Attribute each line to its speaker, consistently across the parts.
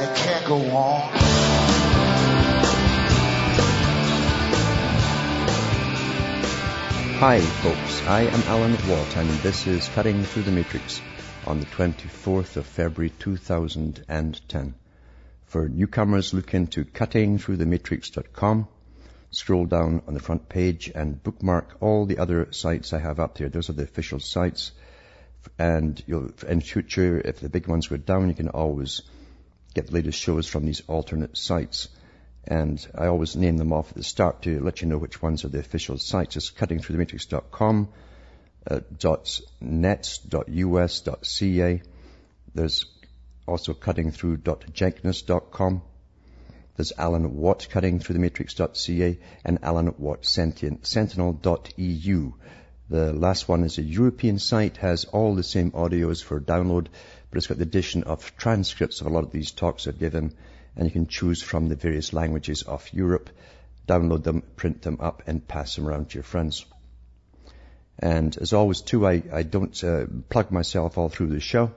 Speaker 1: and it can't go on.
Speaker 2: Hi, folks. I am Alan Watt, and this is Cutting Through the Matrix on the 24th of February 2010. For newcomers, look into cuttingthroughthematrix.com, scroll down on the front page and bookmark all the other sites I have up there. Those are the official sites. And in future, if the big ones go down, you can always get the latest shows from these alternate sites and I always name them off at the start to let you know which ones are the official sites. It's cuttingthroughthematrix.com, uh, .us, .ca. There's also cuttingthrough.jenkins.com. There's Alan Watt cuttingthroughthematrix.ca and Alan Watt Sentinel.eu. The last one is a European site, has all the same audios for download, but it's got the addition of transcripts of a lot of these talks I've given and you can choose from the various languages of Europe, download them, print them up, and pass them around to your friends. And as always, too, I, I don't uh, plug myself all through the show,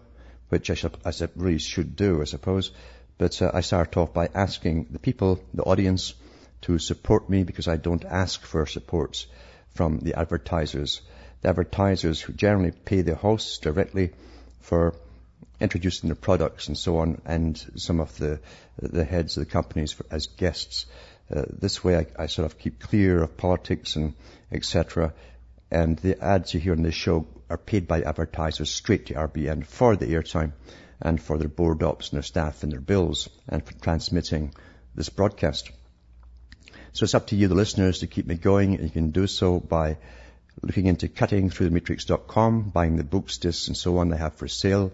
Speaker 2: which I, should, I really should do, I suppose. But uh, I start off by asking the people, the audience, to support me because I don't ask for support from the advertisers. The advertisers who generally pay the hosts directly for introducing the products and so on, and some of the the heads of the companies for, as guests. Uh, this way, I, I, sort of keep clear of politics and etc. And the ads you hear on this show are paid by advertisers straight to RBN for the airtime and for their board ops and their staff and their bills and for transmitting this broadcast. So it's up to you, the listeners, to keep me going. You can do so by looking into cuttingthroughthematrix.com, buying the books, discs, and so on they have for sale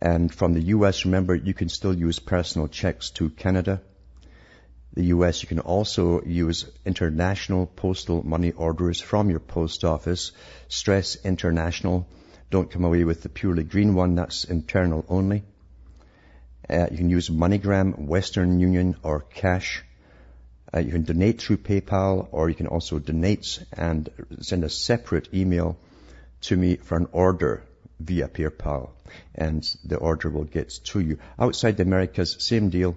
Speaker 2: and from the US, remember, you can still use personal checks to Canada. The US, you can also use international postal money orders from your post office. Stress international. Don't come away with the purely green one. That's internal only. Uh, you can use MoneyGram, Western Union, or cash. Uh, you can donate through PayPal, or you can also donate and send a separate email to me for an order via PayPal, and the order will get to you. Outside the Americas, same deal.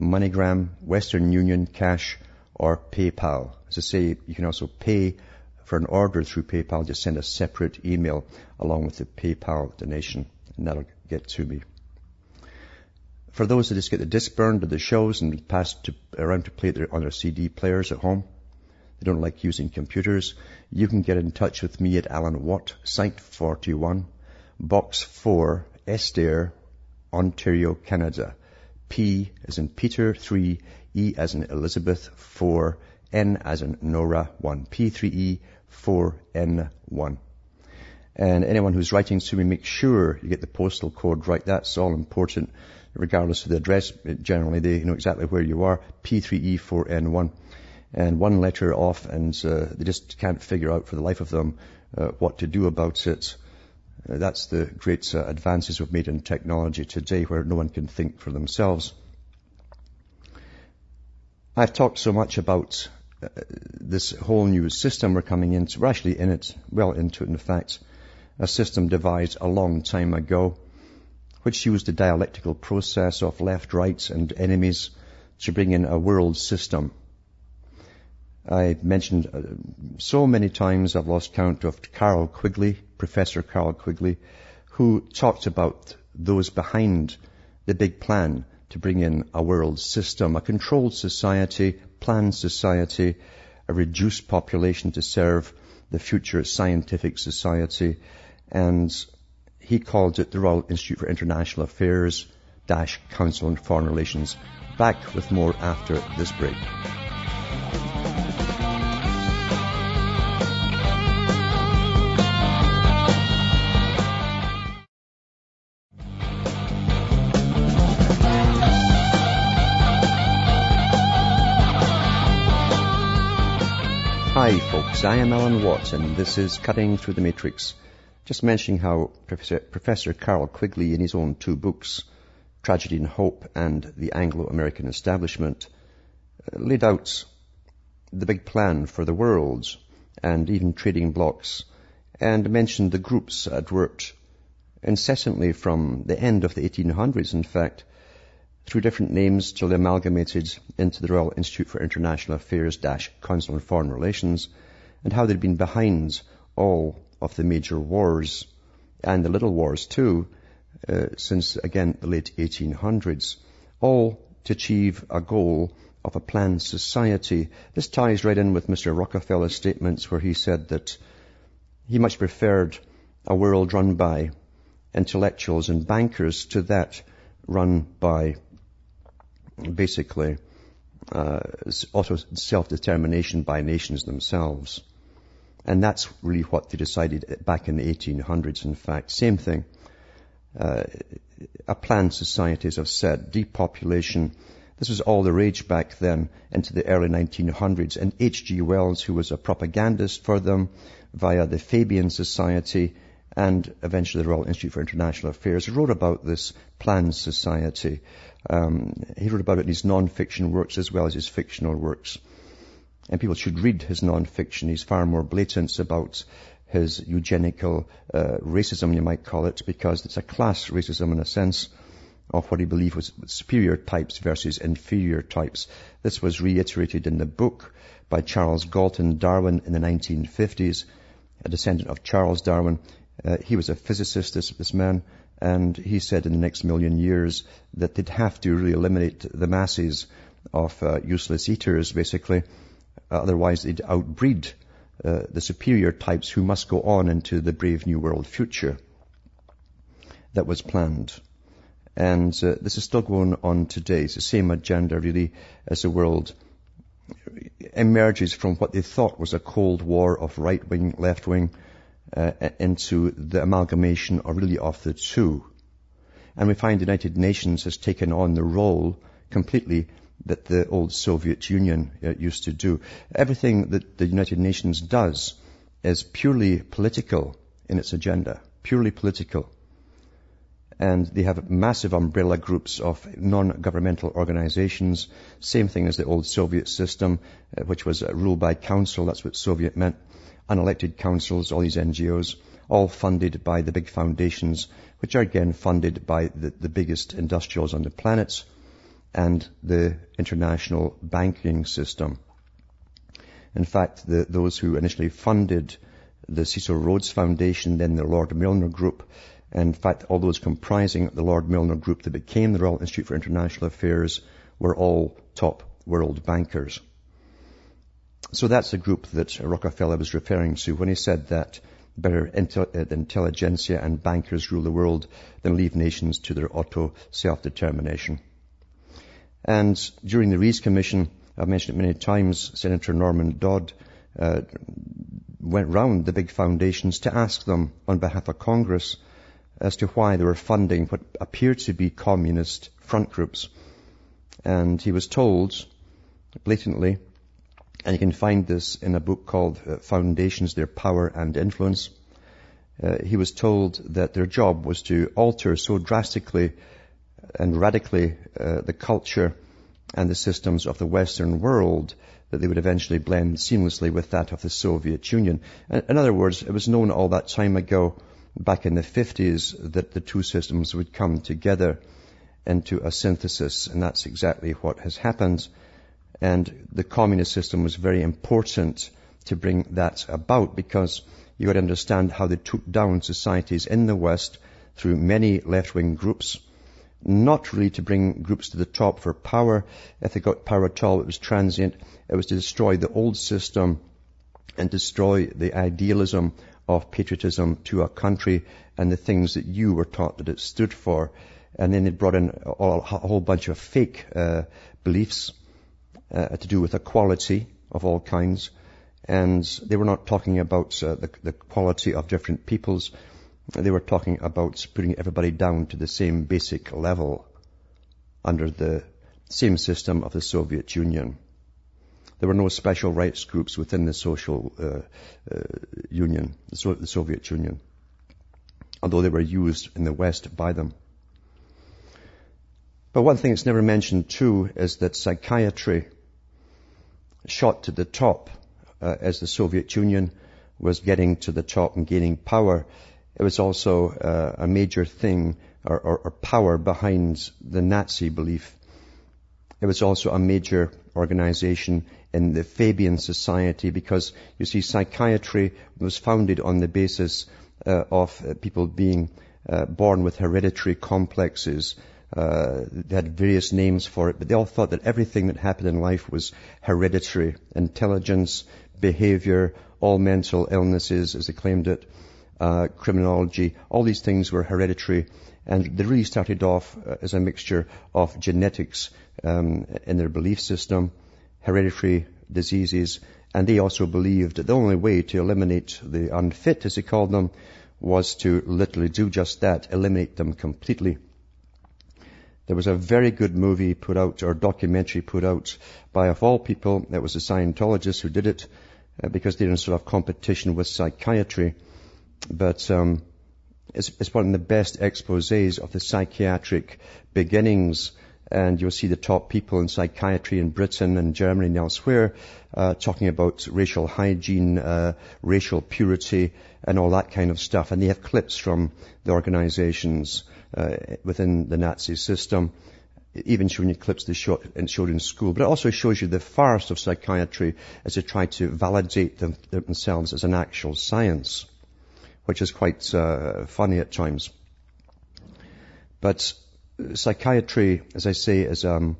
Speaker 2: MoneyGram, Western Union, cash, or PayPal. As I say, you can also pay for an order through PayPal. Just send a separate email along with the PayPal donation, and that'll get to me. For those that just get the disc burned of the shows and pass to, around to play it on their CD players at home, they don't like using computers, you can get in touch with me at Alan Watt, Site 41, Box 4, Estaire, Ontario, Canada. P as in Peter, 3, E as in Elizabeth, 4, N as in Nora, 1. P3E, 4N1. And anyone who's writing to me, make sure you get the postal code right. That's all important, regardless of the address. Generally, they know exactly where you are. P3E4N1. And one letter off, and uh, they just can't figure out for the life of them uh, what to do about it. Uh, that's the great uh, advances we've made in technology today where no one can think for themselves. I've talked so much about uh, this whole new system we're coming into. We're actually in it, well into it in fact. A system devised a long time ago which used the dialectical process of left, right and enemies to bring in a world system I mentioned uh, so many times I've lost count of Carroll Quigley, Professor Carroll Quigley, who talked about those behind the big plan to bring in a world system, a controlled society, planned society, a reduced population to serve the future scientific society. And he called it the Royal Institute for International Affairs Dash Council on Foreign Relations. Back with more after this break. Hi, folks. I am Alan Watts, and this is Cutting Through the Matrix. Just mentioning how Professor, Professor Carroll Quigley in his own two books, Tragedy and Hope and The Anglo-American Establishment, uh, laid out the big plan for the world and even trading blocks and mentioned the groups that worked incessantly from the end of the 1800s, in fact, through different names till they amalgamated into the Royal Institute for International Affairs Council on Foreign Relations, and how they'd been behind all of the major wars and the little wars too, uh, since again the late 1800s, all to achieve a goal of a planned society. This ties right in with Mr. Rockefeller's statements where he said that he much preferred a world run by intellectuals and bankers to that run by basically uh, auto self-determination by nations themselves. And that's really what they decided back in the 1800s, in fact. Same thing. Uh, a planned society, as I've said, depopulation. This was all the rage back then into the early 1900s. And H.G. Wells, who was a propagandist for them via the Fabian Society and eventually the Royal Institute for International Affairs, wrote about this planned society. Um, he wrote about it in his non-fiction works as well as his fictional works. And people should read his non-fiction. He's far more blatant about his eugenical uh, racism, you might call it, because it's a class racism in a sense of what he believed was superior types versus inferior types. This was reiterated in the book by Charles Galton Darwin in the 1950s, a descendant of Charles Darwin. Uh, he was a physicist, this, this man, and he said in the next million years that they'd have to really eliminate the masses of uh, useless eaters, basically. Otherwise, they'd outbreed uh, the superior types who must go on into the brave new world future that was planned. And uh, this is still going on today. It's the same agenda, really, as the world emerges from what they thought was a cold war of right wing, left wing, uh, into the amalgamation or really of the two. And we find the United Nations has taken on the role completely that the old Soviet Union uh, used to do. Everything that the United Nations does is purely political in its agenda, purely political. And they have massive umbrella groups of non-governmental organizations, same thing as the old Soviet system, uh, which was uh, ruled by council, that's what Soviet meant unelected councils, all these NGOs, all funded by the big foundations, which are again funded by the, the biggest industrials on the planet and the international banking system. In fact, the, those who initially funded the Cecil Rhodes Foundation, then the Lord Milner Group, in fact, all those comprising the Lord Milner Group that became the Royal Institute for International Affairs were all top world bankers. So that's the group that Rockefeller was referring to when he said that better uh, intelligentsia and bankers rule the world than leave nations to their auto self-determination. And during the Reece Commission, I've mentioned it many times, Senator Norman Dodd uh, went round the big foundations to ask them on behalf of Congress as to why they were funding what appeared to be communist front groups. And he was told blatantly and you can find this in a book called uh, Foundations, Their Power and Influence. Uh, he was told that their job was to alter so drastically and radically uh, the culture and the systems of the Western world that they would eventually blend seamlessly with that of the Soviet Union. In other words, it was known all that time ago, back in the 50s, that the two systems would come together into a synthesis, and that's exactly what has happened. And the communist system was very important to bring that about because you got to understand how they took down societies in the West through many left-wing groups, not really to bring groups to the top for power. If they got power at all, it was transient. It was to destroy the old system and destroy the idealism of patriotism to a country and the things that you were taught that it stood for. And then they brought in a whole bunch of fake uh, beliefs uh, to do with equality of all kinds. And they were not talking about uh, the, the quality of different peoples. They were talking about putting everybody down to the same basic level under the same system of the Soviet Union. There were no special rights groups within the social uh, uh, union, the, so- the Soviet Union, although they were used in the West by them. But one thing that's never mentioned too is that psychiatry shot to the top uh, as the Soviet Union was getting to the top and gaining power. It was also uh, a major thing or, or, or power behind the Nazi belief. It was also a major organization in the Fabian Society because you see psychiatry was founded on the basis uh, of people being uh, born with hereditary complexes. Uh, they had various names for it, but they all thought that everything that happened in life was hereditary. Intelligence, behavior, all mental illnesses, as they claimed it, uh, criminology, all these things were hereditary. And they really started off uh, as a mixture of genetics um, in their belief system, hereditary diseases, and they also believed that the only way to eliminate the unfit, as they called them, was to literally do just that, eliminate them completely. There was a very good movie put out, or documentary put out by, of all people, it was a Scientologist who did it, uh, because they're in sort of competition with psychiatry. But um, it's, it's one of the best exposés of the psychiatric beginnings and you'll see the top people in psychiatry in Britain and Germany and elsewhere uh, talking about racial hygiene, uh, racial purity, and all that kind of stuff. And they have clips from the organizations uh, within the Nazi system, even showing you clips they showed in school. But it also shows you the farce of psychiatry as they try to validate them, themselves as an actual science, which is quite uh, funny at times. But psychiatry, as I say, is um,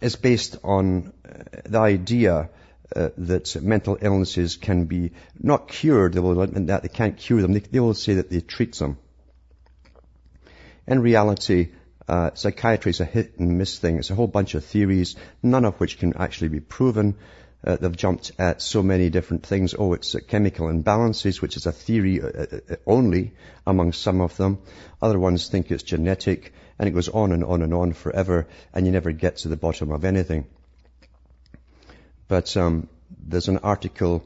Speaker 2: is based on uh, the idea uh, that mental illnesses can be not cured. They will admit that they can't cure them. They, they will say that they treat them. In reality, uh, psychiatry is a hit and miss thing. It's a whole bunch of theories, none of which can actually be proven. Uh, they've jumped at so many different things. Oh, it's uh, chemical imbalances, which is a theory uh, uh, only among some of them. Other ones think it's genetic, and it goes on and on and on forever, and you never get to the bottom of anything. But um, there's an article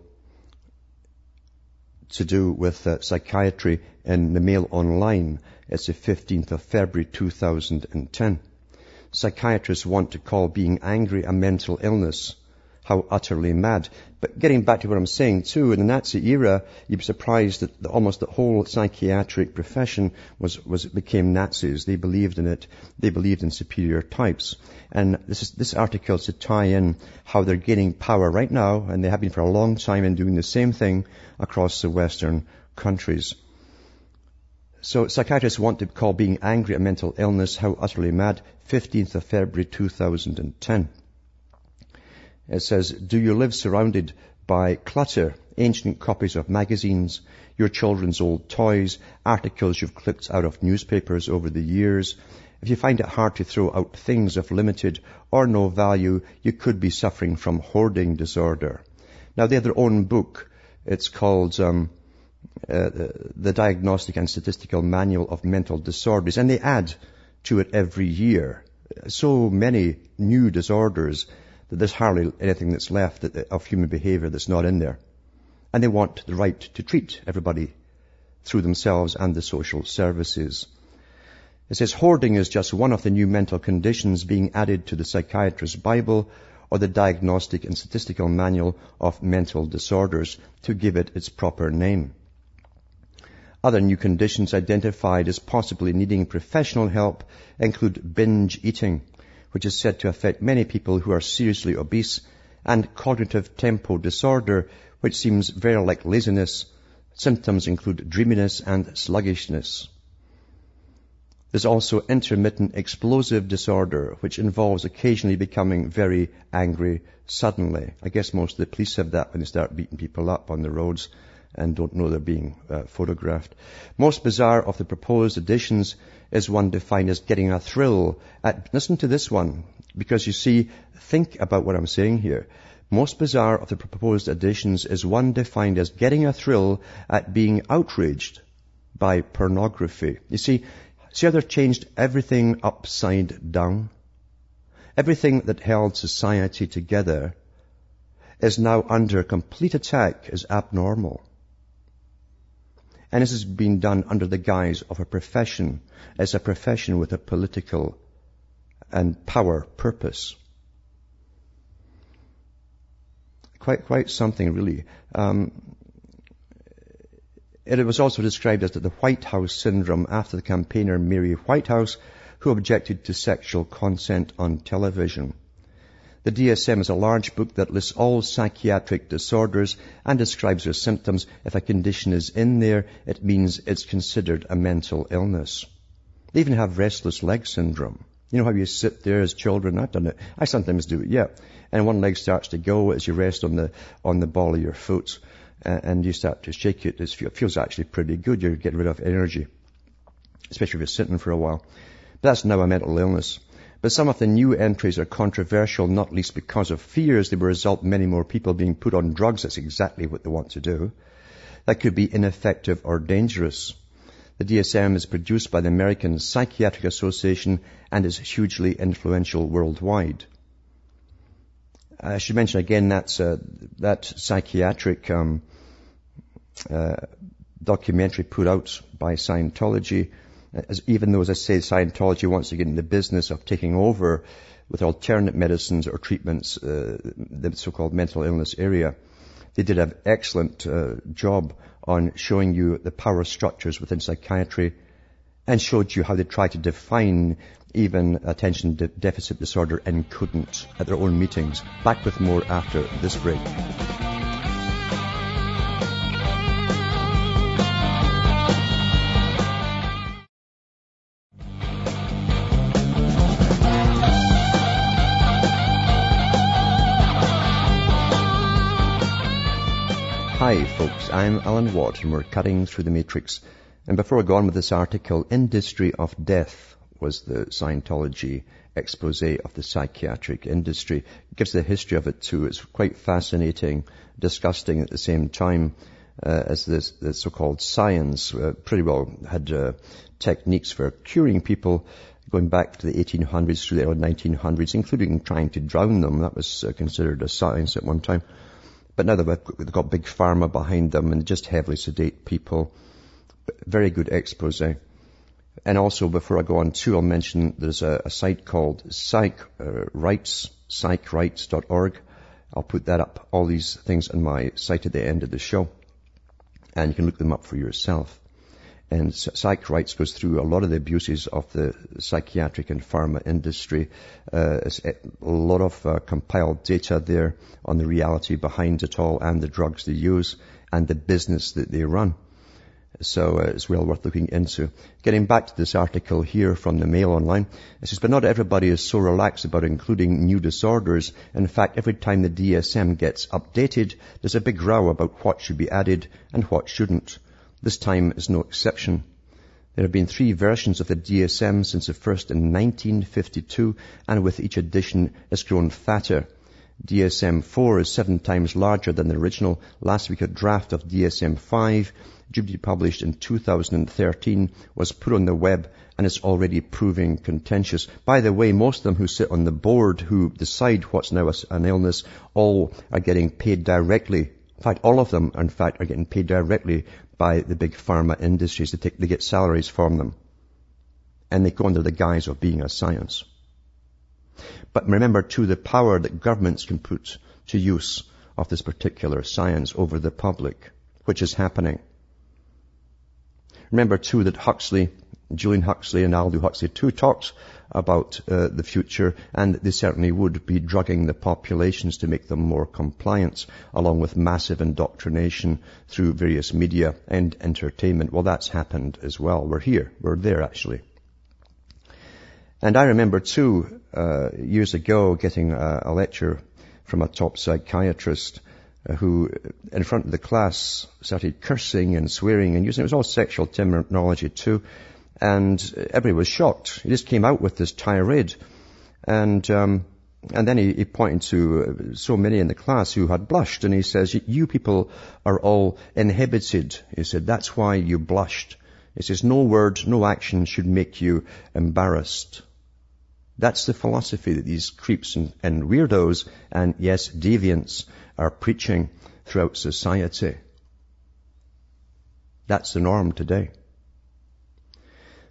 Speaker 2: to do with uh, psychiatry in the Mail Online. It's the 15th of February 2010. Psychiatrists want to call being angry a mental illness how utterly mad. But getting back to what I'm saying too, in the Nazi era, you'd be surprised that almost the whole psychiatric profession was, was, became Nazis. They believed in it. They believed in superior types. And this is, this article is to tie in how they're gaining power right now, and they have been for a long time and doing the same thing across the Western countries. So psychiatrists want to call being angry a mental illness, how utterly mad, 15th of February 2010. It says, do you live surrounded by clutter, ancient copies of magazines, your children's old toys, articles you've clipped out of newspapers over the years? If you find it hard to throw out things of limited or no value, you could be suffering from hoarding disorder. Now they have their own book. It's called um, uh, the Diagnostic and Statistical Manual of Mental Disorders, and they add to it every year. So many new disorders that there's hardly anything that's left of human behavior that's not in there. And they want the right to treat everybody through themselves and the social services. It says hoarding is just one of the new mental conditions being added to the psychiatrist's Bible or the Diagnostic and Statistical Manual of Mental Disorders to give it its proper name. Other new conditions identified as possibly needing professional help include binge eating, which is said to affect many people who are seriously obese, and cognitive tempo disorder, which seems very like laziness. Symptoms include dreaminess and sluggishness. There's also intermittent explosive disorder, which involves occasionally becoming very angry suddenly. I guess most of the police have that when they start beating people up on the roads and don't know they're being uh, photographed. Most bizarre of the proposed additions is one defined as getting a thrill at, listen to this one, because you see, think about what I'm saying here. Most bizarre of the proposed additions is one defined as getting a thrill at being outraged by pornography. You see, see how they've changed everything upside down? Everything that held society together is now under complete attack as abnormal. And this is being done under the guise of a profession, as a profession with a political and power purpose. Quite, quite something really. Um, it was also described as the White House syndrome after the campaigner Mary Whitehouse, who objected to sexual consent on television. The DSM is a large book that lists all psychiatric disorders and describes their symptoms. If a condition is in there, it means it's considered a mental illness. They even have restless leg syndrome. You know how you sit there as children? I've done it. I sometimes do it, yeah. And one leg starts to go as you rest on the, on the ball of your foot and you start to shake it. It feels actually pretty good. You're getting rid of energy, especially if you're sitting for a while. But that's now a mental illness. But some of the new entries are controversial, not least because of fears they will result many more people being put on drugs. That's exactly what they want to do. That could be ineffective or dangerous. The DSM is produced by the American Psychiatric Association and is hugely influential worldwide. I should mention again that's uh, that psychiatric um, uh, documentary put out by Scientology. As, even though, as I say, Scientology wants to get in the business of taking over with alternate medicines or treatments uh, the so-called mental illness area. They did an excellent uh, job on showing you the power structures within psychiatry and showed you how they try to define even attention de- deficit disorder and couldn't at their own meetings. Back with more after this break. Hi folks, I'm Alan Watt and we're cutting through the matrix. And before I go on with this article, Industry of Death was the Scientology expose of the psychiatric industry. It gives the history of it too. It's quite fascinating, disgusting at the same time. Uh, as this, the so-called science uh, pretty well had uh, techniques for curing people going back to the 1800s through the early 1900s, including trying to drown them. That was uh, considered a science at one time. But now they've got big pharma behind them and just heavily sedate people. Very good expose. And also, before I go on too, I'll mention there's a, a site called Psych uh, Rights, psychrights.org. I'll put that up, all these things on my site at the end of the show. And you can look them up for yourself. And Psych Rights goes through a lot of the abuses of the psychiatric and pharma industry. Uh, a lot of uh, compiled data there on the reality behind it all and the drugs they use and the business that they run. So uh, it's well worth looking into. Getting back to this article here from the Mail Online, it says, but not everybody is so relaxed about including new disorders. In fact, every time the DSM gets updated, there's a big row about what should be added and what shouldn't. This time is no exception. There have been three versions of the DSM since the first in 1952, and with each edition it's grown fatter. DSM-4 is seven times larger than the original. Last week a draft of DSM-5 due to be published in 2013, was put on the web and is already proving contentious. By the way, most of them who sit on the board who decide what's now an illness all are getting paid directly. In fact, all of them, in fact, are getting paid directly by the big pharma industries. They, take, they get salaries from them. And they go under the guise of being a science. But remember too the power that governments can put to use of this particular science over the public, which is happening. Remember too that Huxley, Julian Huxley and Aldous Huxley too talked about uh, the future and they certainly would be drugging the populations to make them more compliant along with massive indoctrination through various media and entertainment. Well, that's happened as well. We're here. We're there actually. And I remember too, uh, years ago getting a, a lecture from a top psychiatrist uh, who, in front of the class, started cursing and swearing and using, it was all sexual terminology too, and everybody was shocked. He just came out with this tirade. And, um, and then he, he, pointed to so many in the class who had blushed, and he says, you people are all inhibited. He said, that's why you blushed. He says, no word, no action should make you embarrassed. That's the philosophy that these creeps and, and weirdos and yes, deviants are preaching throughout society. That's the norm today.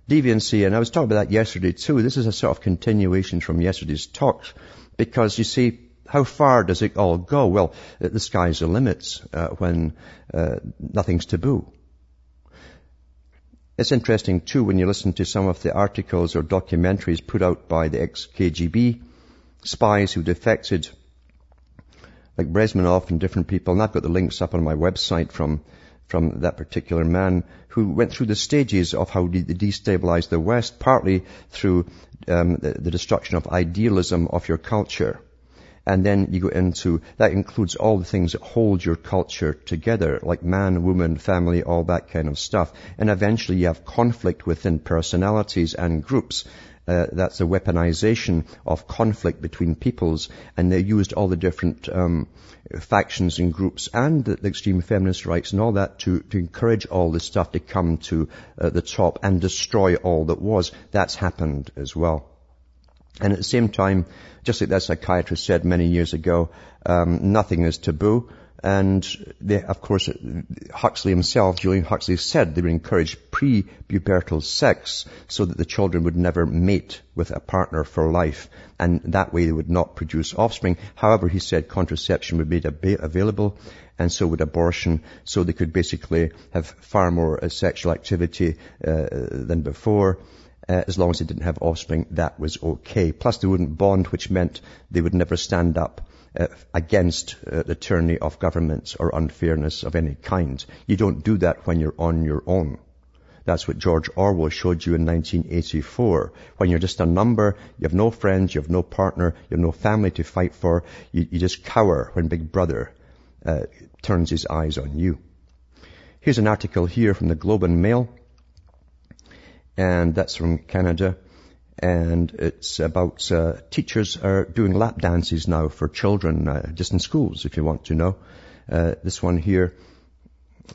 Speaker 2: Deviancy, and I was talking about that yesterday too. This is a sort of continuation from yesterday's talk because you see, how far does it all go? Well, the sky's the limits uh, when uh, nothing's taboo. It's interesting too when you listen to some of the articles or documentaries put out by the ex-KGB spies who defected, like Bezmenov and different people, and I've got the links up on my website from from that particular man who went through the stages of how they destabilized the West, partly through um, the, the destruction of idealism of your culture. And then you go into, that includes all the things that hold your culture together, like man, woman, family, all that kind of stuff. And eventually you have conflict within personalities and groups. Uh, that's a weaponization of conflict between peoples, and they used all the different um, factions and groups and the, the, extreme feminist rights and all that to, to encourage all this stuff to come to uh, the top and destroy all that was. That's happened as well. And at the same time, just like that psychiatrist said many years ago, um, nothing is taboo. And they, of course, Huxley himself, Julian Huxley said they would encourage pre-pubertal sex so that the children would never mate with a partner for life. And that way they would not produce offspring. However, he said contraception would be available and so would abortion, so they could basically have far more uh, sexual activity uh, than before uh, as long as they didn't have offspring, that was okay. Plus they wouldn't bond, which meant they would never stand up uh, against uh, the tyranny of governments or unfairness of any kind. You don't do that when you're on your own. That's what George Orwell showed you in 1984. When you're just a number, you have no friends, you have no partner, you have no family to fight for, you, you just cower when Big Brother uh, turns his eyes on you. Here's an article here from the Globe and Mail and that's from Canada. And it's about uh, teachers are doing lap dances now for children, uh, just in schools, if you want to know. Uh, this one here,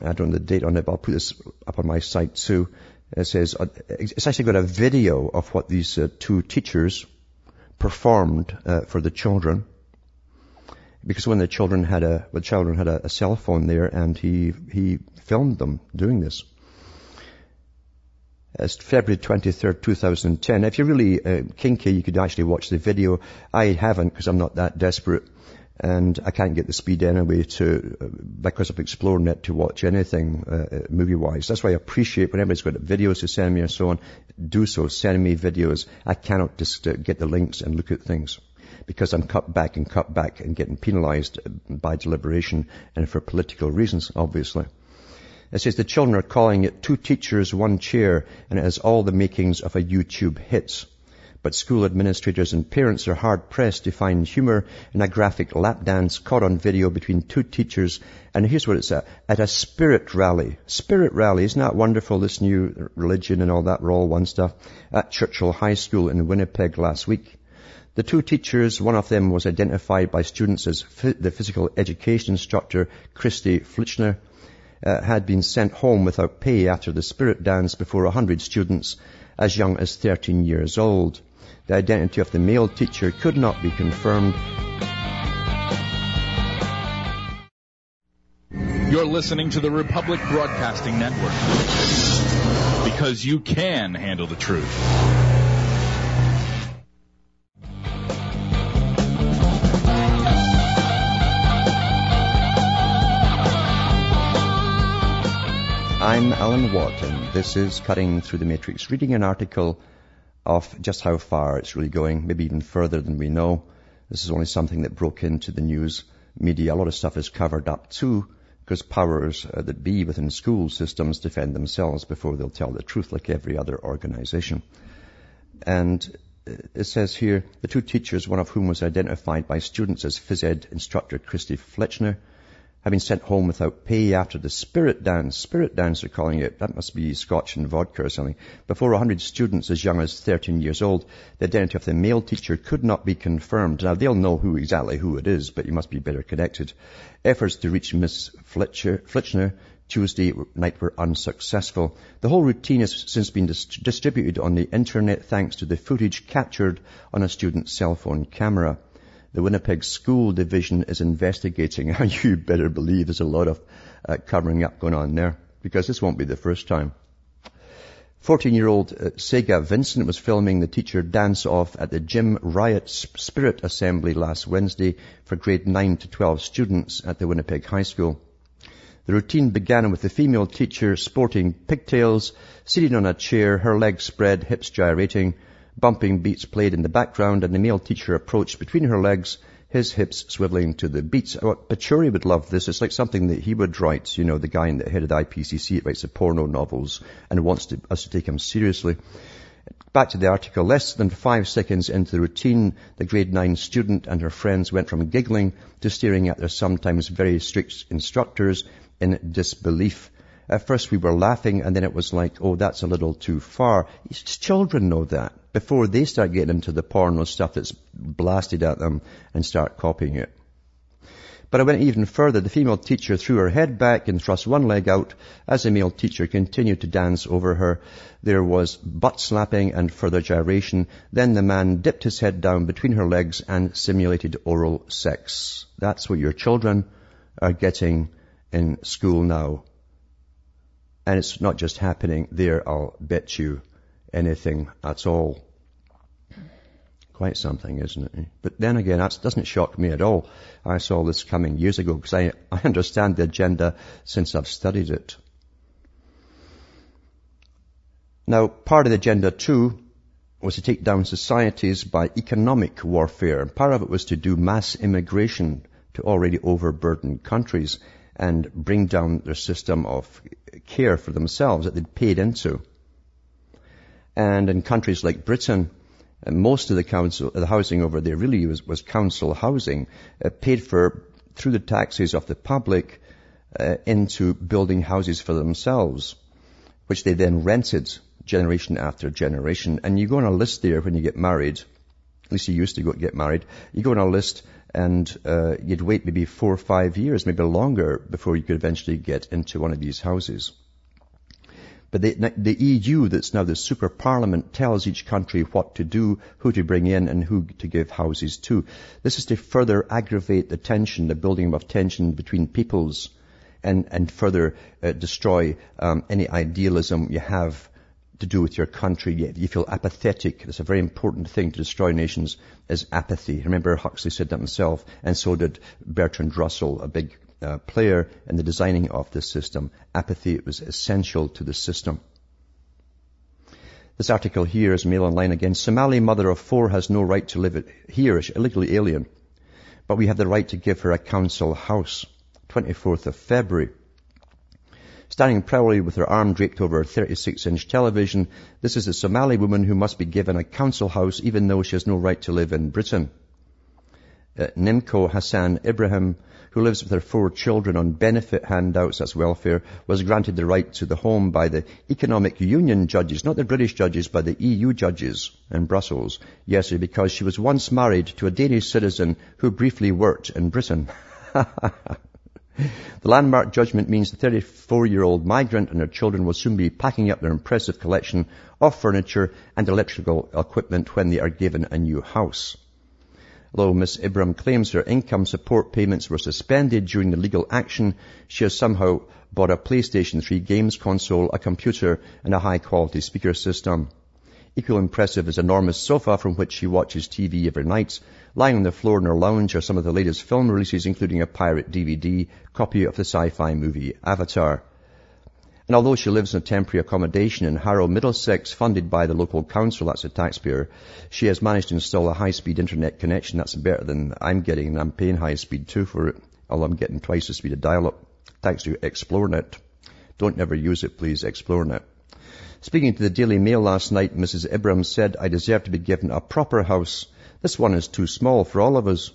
Speaker 2: I don't know the date on it, but I'll put this up on my site too. It says uh, it's actually got a video of what these uh, two teachers performed uh, for the children because when the children had a the children had a, a, cell phone there and he he filmed them doing this it's February 23rd, 2010. If you're really uh, kinky, you could actually watch the video. I haven't because I'm not that desperate. And I can't get the speed anyway to, uh, because of Xplornet to watch anything, uh, uh, movie-wise. That's why I appreciate when everybody's got videos to send me and so on, do so. Send me videos. I cannot just uh, get the links and look at things because I'm cut back and cut back and getting penalized by deliberation and for political reasons, obviously. It says the children are calling it two teachers, one chair, and it has all the makings of a YouTube hit. But school administrators and parents are hard pressed to find humor in a graphic lap dance caught on video between two teachers. And here's what it's at. At a spirit rally. Spirit rally. Isn't that wonderful? This new religion and all that. All one stuff. At Churchill High School in Winnipeg last week. The two teachers, one of them was identified by students as the physical education instructor, Christy Fletcher, uh, had been sent home without pay after the spirit dance before a hundred students as young as 13 years old. The identity of the male teacher could not be confirmed.
Speaker 3: You're listening to the Republic Broadcasting Network because you can handle the truth.
Speaker 2: I'm Alan Watt, and this is Cutting Through the Matrix, reading an article of just how far it's really going, maybe even further than we know. This is only something that broke into the news media. A lot of stuff is covered up too, because powers uh, that be within school systems defend themselves before they'll tell the truth, like every other organization. And uh, it says here, the two teachers, one of whom was identified by students as phys ed instructor Christy Fletcher, been sent home without pay after the spirit dance. Spirit dance, they're calling it. That must be scotch and vodka or something. Before 100 students as young as 13 years old, the identity of the male teacher could not be confirmed. Now, they'll know who exactly who it is, but you must be better connected. Efforts to reach Miss Fletcher, Fletcher Tuesday night were unsuccessful. The whole routine has since been dis- distributed on the internet thanks to the footage captured on a student's cell phone camera. The Winnipeg School Division is investigating, you better believe there's a lot of uh, covering up going on there, because this won't be the first time. 14-year-old uh, Sega Vincent was filming the teacher dance off at the Gym Riot Spirit Assembly last Wednesday for grade 9 to 12 students at the Winnipeg High School. The routine began with the female teacher sporting pigtails, sitting on a chair, her legs spread, hips gyrating, bumping beats played in the background, and the male teacher approached between her legs his hips swiveling to the beats. Oh, Pachauri would love this. It's like something that he would write, you know, the guy in the head of the IPCC writes the porno novels and wants to, us to take him seriously. Back to the article. Less than five seconds into the routine, the grade nine student and her friends went from giggling to staring at their sometimes very strict instructors in disbelief. At first we were laughing and then it was like, oh, that's a little too far. Children know that before they start getting into the porn porno stuff that's blasted at them and start copying it. But I went even further. The female teacher threw her head back and thrust one leg out as the male teacher continued to dance over her. There was butt slapping and further gyration. Then the man dipped his head down between her legs and simulated oral sex. That's what your children are getting in school now. And it's not just happening there, I'll bet you anything at all. Quite something, isn't it? But then again, that doesn't shock me at all. I saw this coming years ago because I, I understand the agenda since I've studied it. Now, part of the agenda too was to take down societies by economic warfare. Part of it was to do mass immigration to already overburdened countries and bring down their system of care for themselves that they'd paid into. And in countries like Britain, uh, most of the council, the housing over there really was, was council housing, uh, paid for through the taxes of the public uh, into building houses for themselves, which they then rented generation after generation. And you go on a list there when you get married, at least you used to go get married, you go on a list and uh, you'd wait maybe four or five years, maybe longer, before you could eventually get into one of these houses. But the, the, EU, that's now the super parliament, tells each country what to do, who to bring in, and who to give houses to. This is to further aggravate the tension, the building of tension between peoples, and, and further uh, destroy um, any idealism you have to do with your country. You feel apathetic. It's a very important thing to destroy nations is apathy. Remember Huxley said that himself, and so did Bertrand Russell, a big uh, player in the designing of this system. Apathy was essential to the system. This article here is Mail Online again. Somali mother of four has no right to live here, is illegally alien, but we have the right to give her a council house. 24th of February. Standing proudly with her arm draped over a 36-inch television, this is a Somali woman who must be given a council house even though she has no right to live in Britain. Uh, Nimco Hassan Ibrahim, who lives with her four children on benefit handouts, that's welfare, was granted the right to the home by the Economic Union judges, not the British judges, but the EU judges in Brussels yesterday because she was once married to a Danish citizen who briefly worked in Britain. The landmark judgment means the 34-year-old migrant and her children will soon be packing up their impressive collection of furniture and electrical equipment when they are given a new house. Although Ms. Ibrahim claims her income support payments were suspended during the legal action, she has somehow bought a PlayStation 3 games console, a computer, and a high-quality speaker system. Equally impressive is enormous sofa from which she watches TV every night. Lying on the floor in her lounge are some of the latest film releases, including a pirate DVD copy of the sci-fi movie Avatar. And although she lives in a temporary accommodation in Harrow, Middlesex, funded by the local council, that's a taxpayer, she has managed to install a high-speed internet connection. That's better than I'm getting, and I'm paying high speed too for it, although I'm getting twice the speed of dial-up. Thanks to Xplornet. Don't never use it, please, Xplornet. Speaking to the Daily Mail last night, Mrs. Ibrahim said, I deserve to be given a proper house. This one is too small for all of us.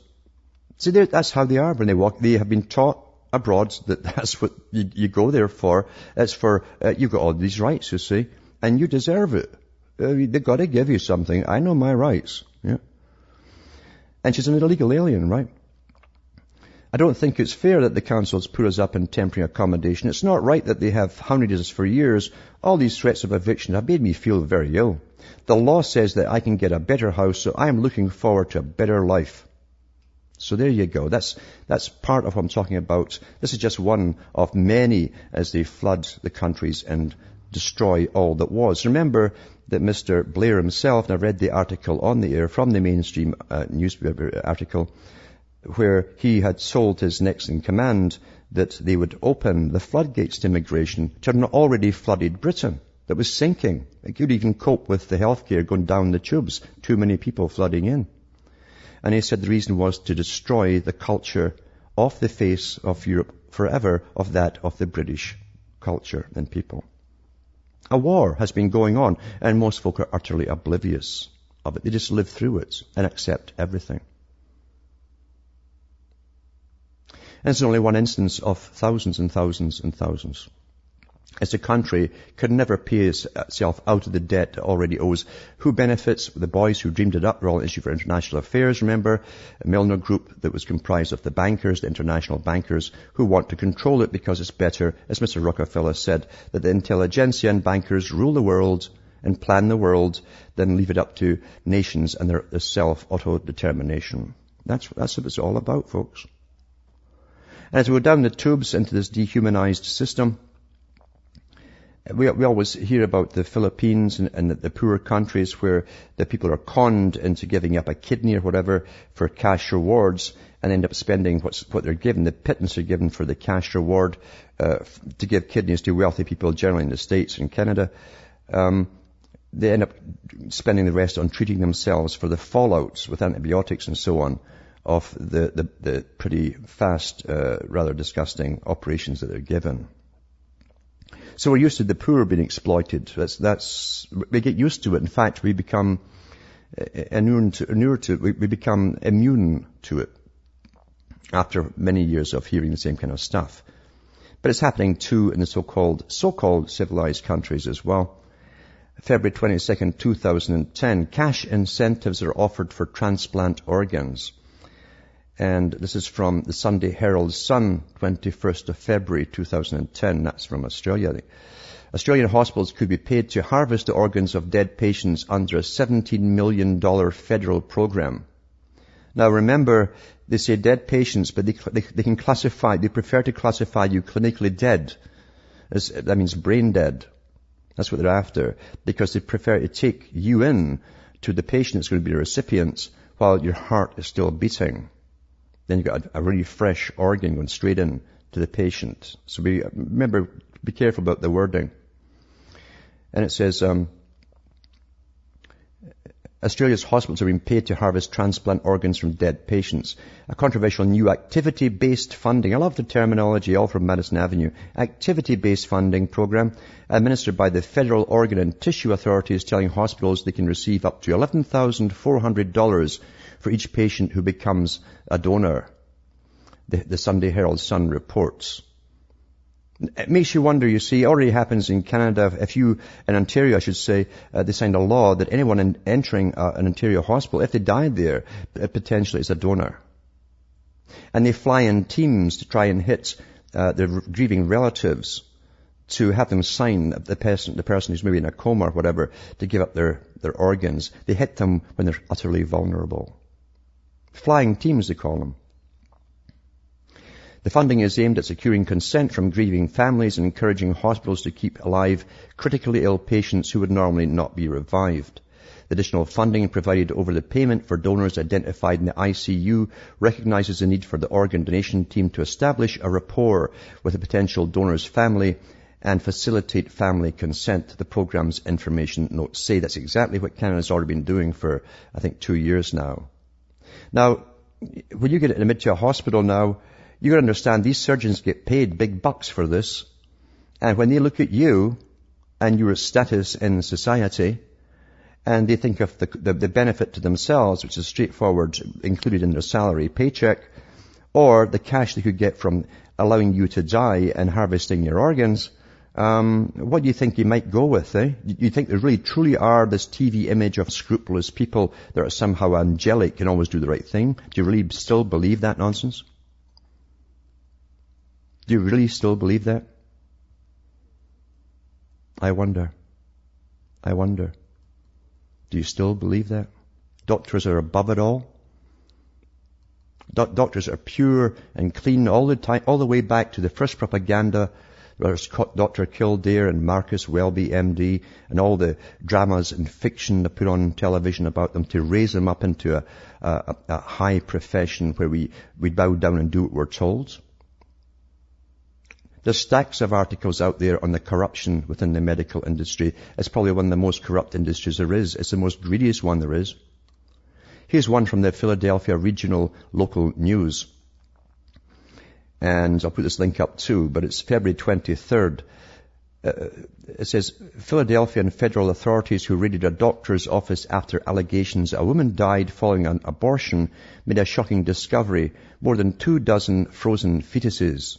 Speaker 2: See, that's how they are when they walk. They have been taught abroad that that's what you, you go there for. It's for, uh, you've got all these rights, you see, and you deserve it. Uh, they've got to give you something. I know my rights. Yeah. And she's an illegal alien, right? I don't think it's fair that the councils put us up in temporary accommodation. It's not right that they have hounded us for years. All these threats of eviction have made me feel very ill. The law says that I can get a better house, so I am looking forward to a better life. So there you go. That's, that's part of what I'm talking about. This is just one of many as they flood the countries and destroy all that was. Remember that Mr. Blair himself, and I read the article on the air from the mainstream uh, newspaper article, where he had sold his next in command that they would open the floodgates to immigration to an already flooded Britain that was sinking. It could even cope with the healthcare going down the tubes. Too many people flooding in. And he said the reason was to destroy the culture off the face of Europe forever of that of the British culture and people. A war has been going on and most folk are utterly oblivious of it. They just live through it and accept everything. And it's only one instance of thousands and thousands and thousands as a country could never pay itself out of the debt it already owes. Who benefits? The boys who dreamed it up, Royal Institute for International Affairs, remember? A Milner group that was comprised of the bankers, the international bankers, who want to control it because it's better, as Mr. Rockefeller said, that the intelligentsia and bankers rule the world and plan the world than leave it up to nations and their, self-auto-determination. That's, that's what it's all about, folks. As we go down the tubes into this dehumanized system, we, we always hear about the Philippines and, and the, the poor countries where the people are conned into giving up a kidney or whatever for cash rewards and end up spending what's, what they're given. The pittance they're given for the cash reward uh, to give kidneys to wealthy people generally in the States and Canada. Um, they end up spending the rest on treating themselves for the fallouts with antibiotics and so on of the, the, the pretty fast, uh, rather disgusting operations that they're given. So we're used to the poor being exploited. That's, that's, we get used to it. In fact, we become uh, immune to, to. We, we become immune to it after many years of hearing the same kind of stuff. But it's happening too in the so-called, so-called civilized countries as well. February 22nd, 2010, cash incentives are offered for transplant organs. And this is from the Sunday Herald Sun, 21st of February 2010. That's from Australia. Australian hospitals could be paid to harvest the organs of dead patients under a $17 million federal program. Now remember, they say dead patients, but they, they, they, can classify, they prefer to classify you clinically dead. As, that means brain dead. That's what they're after. Because they prefer to take you in to the patient that's going to be the recipient while your heart is still beating. Then you've got a, a really fresh organ going straight in to the patient. So be, remember, be careful about the wording. And it says, um, Australia's hospitals are being paid to harvest transplant organs from dead patients. A controversial new activity-based funding, I love the terminology, all from Madison Avenue, activity-based funding program administered by the Federal Organ and Tissue Authority is telling hospitals they can receive up to $11,400 for each patient who becomes a donor. The, the Sunday Herald Sun reports. It makes you wonder, you see, it already happens in Canada. If you, in Ontario, I should say, uh, they signed a law that anyone in, entering uh, an Ontario hospital, if they died there, potentially is a donor. And they fly in teams to try and hit uh, their grieving relatives to have them sign the person, the person who's maybe in a coma or whatever to give up their, their organs. They hit them when they're utterly vulnerable. Flying teams, they call them. The funding is aimed at securing consent from grieving families and encouraging hospitals to keep alive critically ill patients who would normally not be revived. The additional funding provided over the payment for donors identified in the ICU recognizes the need for the organ donation team to establish a rapport with a potential donor's family and facilitate family consent. The program's information notes say that's exactly what Canada's already been doing for, I think, two years now. Now, when you get admitted to a hospital now, you gotta understand these surgeons get paid big bucks for this. And when they look at you and your status in society, and they think of the, the, the benefit to themselves, which is straightforward, included in their salary paycheck, or the cash they could get from allowing you to die and harvesting your organs, um, what do you think you might go with, eh? You think there really truly are this TV image of scrupulous people that are somehow angelic and always do the right thing? Do you really still believe that nonsense? Do you really still believe that? I wonder. I wonder. Do you still believe that? Doctors are above it all? Do- doctors are pure and clean all the time, all the way back to the first propaganda. Dr. Kildare and Marcus Welby, MD, and all the dramas and fiction they put on television about them to raise them up into a, a, a high profession where we, we bow down and do what we're told. There's stacks of articles out there on the corruption within the medical industry. It's probably one of the most corrupt industries there is. It's the most greediest one there is. Here's one from the Philadelphia Regional Local News. And I'll put this link up too, but it's February 23rd. Uh, it says, Philadelphia and federal authorities who raided a doctor's office after allegations a woman died following an abortion made a shocking discovery. More than two dozen frozen fetuses.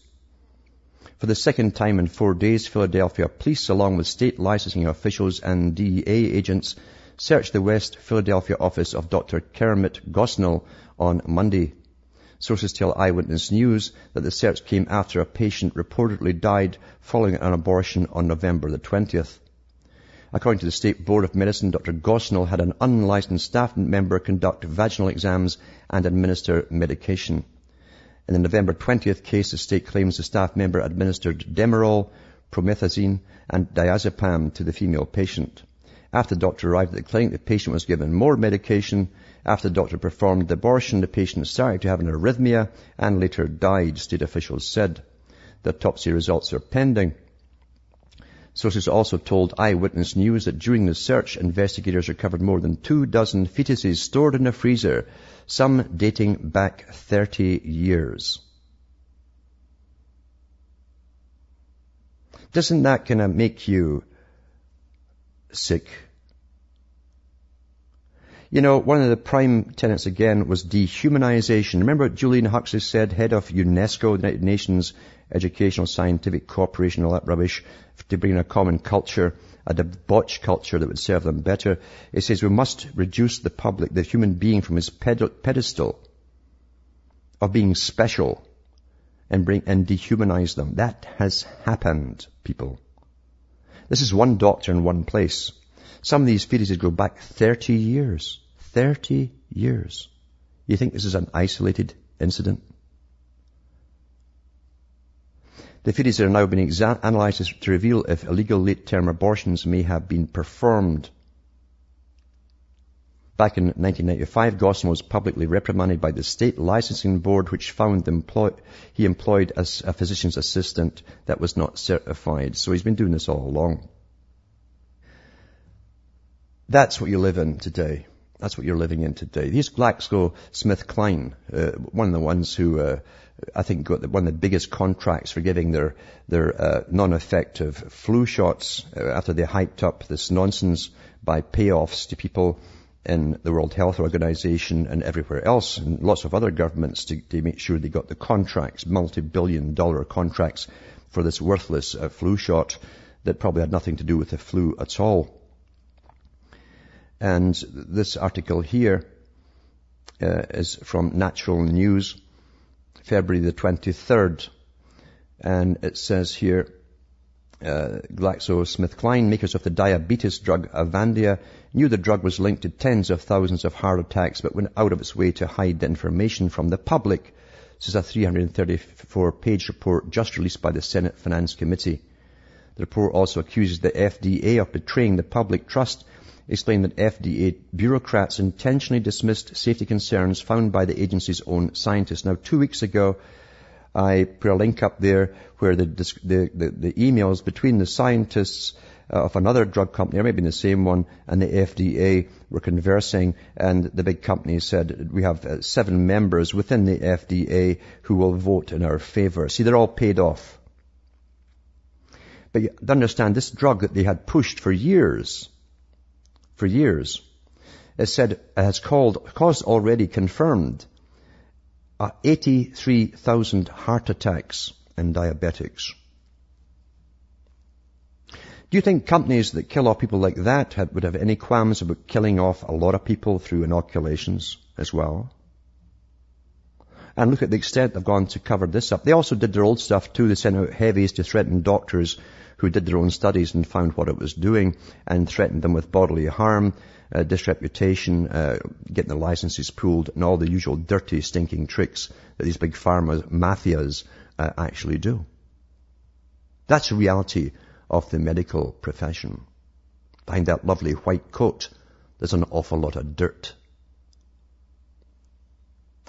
Speaker 2: For the second time in four days, Philadelphia police, along with state licensing officials and DEA agents, searched the West Philadelphia office of Dr. Kermit Gosnell on Monday. Sources tell Eyewitness News that the search came after a patient reportedly died following an abortion on November the 20th. According to the State Board of Medicine, Dr. Gosnell had an unlicensed staff member conduct vaginal exams and administer medication. In the November 20th case, the state claims the staff member administered Demerol, promethazine, and diazepam to the female patient. After the doctor arrived at the clinic, the patient was given more medication. After the doctor performed the abortion, the patient started to have an arrhythmia and later died, state officials said. The autopsy results are pending. Sources also told Eyewitness News that during the search, investigators recovered more than two dozen fetuses stored in a freezer some dating back 30 years. Doesn't that kind of make you sick? You know, one of the prime tenets again was dehumanization. Remember what Julian Huxley said, head of UNESCO, the United Nations Educational Scientific Corporation, all that rubbish, to bring in a common culture a debauched culture that would serve them better. It says we must reduce the public, the human being from his pedestal of being special and bring and dehumanize them. That has happened, people. This is one doctor in one place. Some of these fetuses go back 30 years. 30 years. You think this is an isolated incident? The fetuses are now being exa- analyzed to reveal if illegal late-term abortions may have been performed. Back in 1995, Gosnell was publicly reprimanded by the state licensing board, which found employ- he employed as a physician's assistant that was not certified. So he's been doing this all along. That's what you live in today. That's what you're living in today. These GlaxoSmithKline, uh, one of the ones who uh, I think got the, one of the biggest contracts for giving their their uh, non-effective flu shots uh, after they hyped up this nonsense by payoffs to people in the World Health Organization and everywhere else, and lots of other governments to, to make sure they got the contracts, multi-billion dollar contracts for this worthless uh, flu shot that probably had nothing to do with the flu at all. And this article here uh, is from Natural News, February the 23rd. And it says here, uh, GlaxoSmithKline, makers of the diabetes drug Avandia, knew the drug was linked to tens of thousands of heart attacks, but went out of its way to hide the information from the public. This is a 334-page report just released by the Senate Finance Committee. The report also accuses the FDA of betraying the public trust explained that FDA bureaucrats intentionally dismissed safety concerns found by the agency's own scientists. Now, two weeks ago, I put a link up there where the, the, the, the emails between the scientists uh, of another drug company, or maybe the same one, and the FDA were conversing, and the big company said, we have uh, seven members within the FDA who will vote in our favor. See, they're all paid off. But you understand, this drug that they had pushed for years, for years. It said it has called, caused already confirmed uh, 83,000 heart attacks in diabetics. Do you think companies that kill off people like that would have any qualms about killing off a lot of people through inoculations as well? And look at the extent they've gone to cover this up. They also did their old stuff too. They sent out heavies to threaten doctors who did their own studies and found what it was doing and threatened them with bodily harm, uh, disreputation, uh, getting their licenses pulled, and all the usual dirty, stinking tricks that these big pharma mafias uh, actually do. That's the reality of the medical profession. Behind that lovely white coat, there's an awful lot of dirt.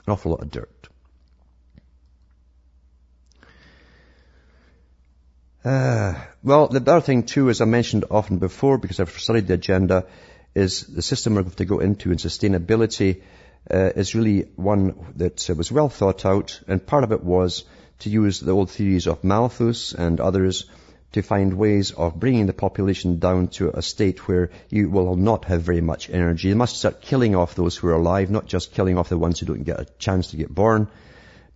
Speaker 2: An awful lot of dirt. Uh, well, the other thing too, as I mentioned often before, because I've studied the agenda, is the system we're going to go into in sustainability uh, is really one that uh, was well thought out, and part of it was to use the old theories of Malthus and others to find ways of bringing the population down to a state where you will not have very much energy. You must start killing off those who are alive, not just killing off the ones who don't get a chance to get born,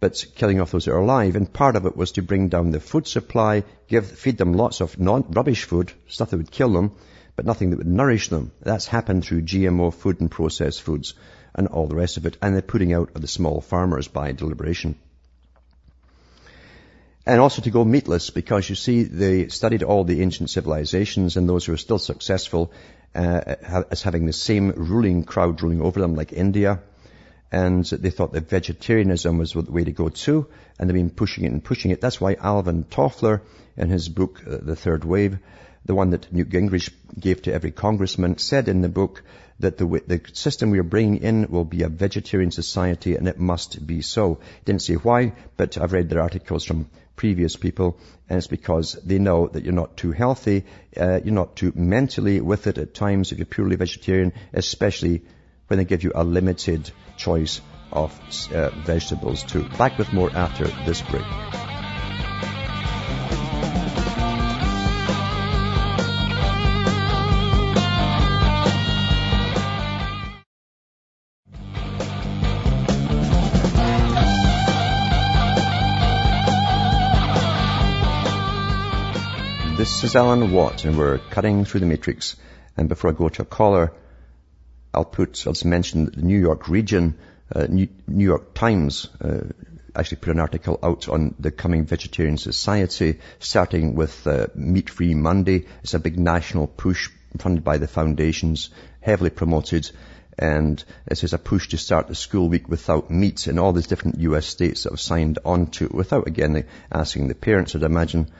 Speaker 2: but killing off those that are alive. And part of it was to bring down the food supply, give, feed them lots of non, rubbish food, stuff that would kill them, but nothing that would nourish them. That's happened through GMO food and processed foods and all the rest of it, and the putting out of the small farmers by deliberation. And also to go meatless, because you see, they studied all the ancient civilizations and those who are still successful uh, as having the same ruling crowd ruling over them, like India. And they thought that vegetarianism was the way to go too, and they've been pushing it and pushing it. That's why Alvin Toffler, in his book, uh, The Third Wave, the one that Newt Gingrich gave to every congressman, said in the book that the, the system we are bringing in will be a vegetarian society and it must be so. Didn't say why, but I've read their articles from previous people and it's because they know that you're not too healthy, uh, you're not too mentally with it at times if you're purely vegetarian, especially when they give you a limited choice of uh, vegetables too. Back with more after this break. This is Alan Watt, and we're cutting through the matrix. And before I go to a caller, I'll put, I'll just mention that the New York region, uh, New, New, York Times, uh, actually put an article out on the coming vegetarian society, starting with uh, Meat Free Monday. It's a big national push funded by the foundations, heavily promoted. And it says a push to start the school week without meat in all these different US states that have signed on to it without again asking the parents, I'd imagine.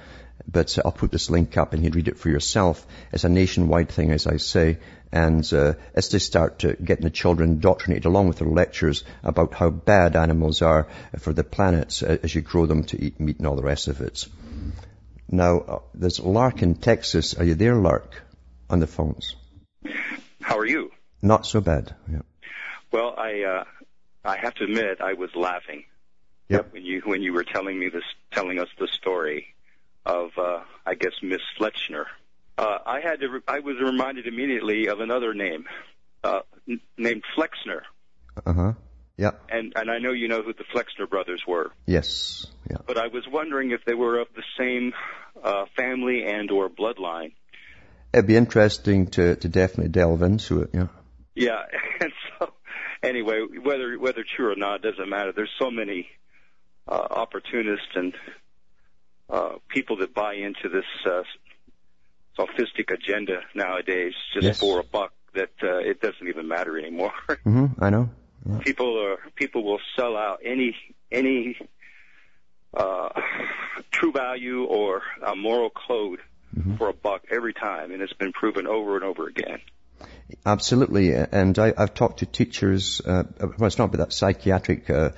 Speaker 2: But uh, I'll put this link up and you would read it for yourself. It's a nationwide thing, as I say, and uh, it's to start to getting the children indoctrinated along with their lectures about how bad animals are for the planet uh, as you grow them to eat meat and all the rest of it. Now, uh, there's Lark in Texas. Are you there, Lark, on the phones?
Speaker 4: How are you?
Speaker 2: Not so bad. Yeah.
Speaker 4: Well, I uh, I have to admit I was laughing.
Speaker 2: Yep.
Speaker 4: When you when you were telling me this, telling us the story of, uh, I guess, Miss Fletchner. Uh, I had to, re- I was reminded immediately of another name, uh, n- named Flexner.
Speaker 2: Uh huh. Yeah.
Speaker 4: And and I know you know who the Flexner brothers were.
Speaker 2: Yes. Yeah.
Speaker 4: But I was wondering if they were of the same uh, family and or bloodline.
Speaker 2: It'd be interesting to to definitely delve into it. Yeah.
Speaker 4: Yeah. And so, anyway, whether whether true or not doesn't matter. There's so many uh, opportunists and uh, people that buy into this uh, sophistic agenda nowadays just
Speaker 2: Yes.
Speaker 4: for a buck that uh, it doesn't even matter anymore.
Speaker 2: hmm I know. Yeah.
Speaker 4: people are people will sell out any any uh, true value or a moral code
Speaker 2: Mm-hmm.
Speaker 4: for a buck every time, and it's been proven over and over again.
Speaker 2: Absolutely, and I, I've talked to teachers. Uh, well, it's not about that psychiatric uh,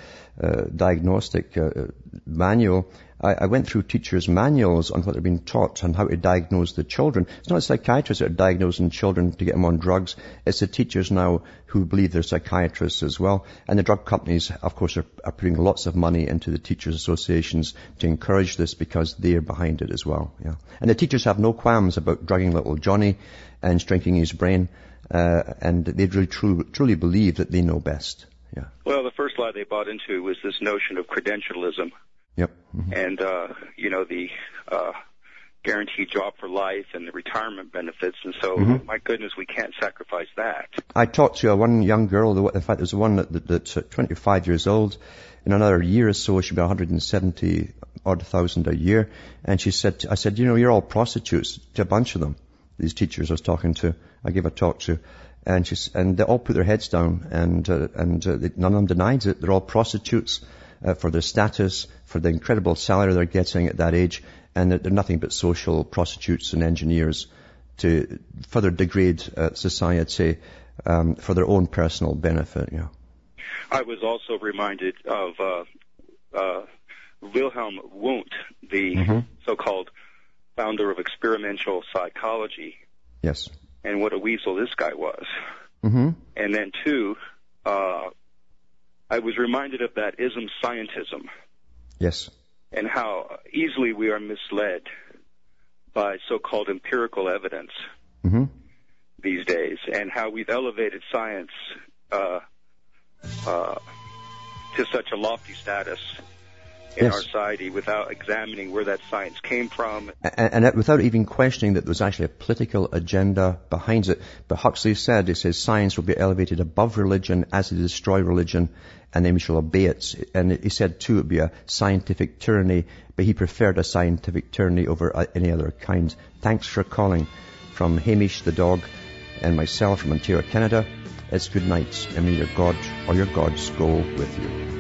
Speaker 2: uh, diagnostic uh, manual. I, I went through teachers' manuals on what they're being taught and how to diagnose the children. It's not psychiatrists that are diagnosing children to get them on drugs. It's the teachers now who believe they're psychiatrists as well. And the drug companies, of course, are, are putting lots of money into the teachers' associations to encourage this because they're behind it as well. Yeah. And the teachers have no qualms about drugging little Johnny and shrinking his brain. Uh, and they really truly, truly believe that they know best. Yeah.
Speaker 4: Well, the first lie they bought into was this notion of credentialism,
Speaker 2: Yep. Mhm.
Speaker 4: and uh, you know the uh, guaranteed job for life and the retirement benefits. And so,
Speaker 2: Mhm.
Speaker 4: my goodness, we can't sacrifice that.
Speaker 2: I talked to a one young girl, the- in fact, there's one that, that, that's uh, 25 years old. In another year or so, she'll be 170 odd thousand a year. And she said, I said, you know, you're all prostitutes to a bunch of them. These teachers I was talking to, I gave a talk to. And she's, and they all put their heads down and, uh, and uh, none of them denies it. They're all prostitutes uh, for their status, for the incredible salary they're getting at that age. And they're, they're nothing but social prostitutes and engineers to further degrade uh, society um, for their own personal benefit. Know.
Speaker 4: I was also reminded of uh, uh, Wilhelm Wundt, the
Speaker 2: Mhm.
Speaker 4: so-called founder of experimental psychology,
Speaker 2: Yes.
Speaker 4: and what a weasel this guy was.
Speaker 2: hmm
Speaker 4: And then two, uh, I was reminded of that ism scientism
Speaker 2: Yes.
Speaker 4: and how easily we are misled by so-called empirical evidence
Speaker 2: hmm
Speaker 4: these days, and how we've elevated science uh, uh, to such a lofty status in
Speaker 2: Yes.
Speaker 4: our society without examining where that science came from.
Speaker 2: And, and without even questioning that there was actually a political agenda behind it. But Huxley said, he says, science will be elevated above religion as they destroy religion, and then we shall obey it. And he said, too, it would be a scientific tyranny, but he preferred a scientific tyranny over any other kind. Thanks for calling. From Hamish the dog and myself from Ontario, Canada, it's good night, and may your God or your gods go with you.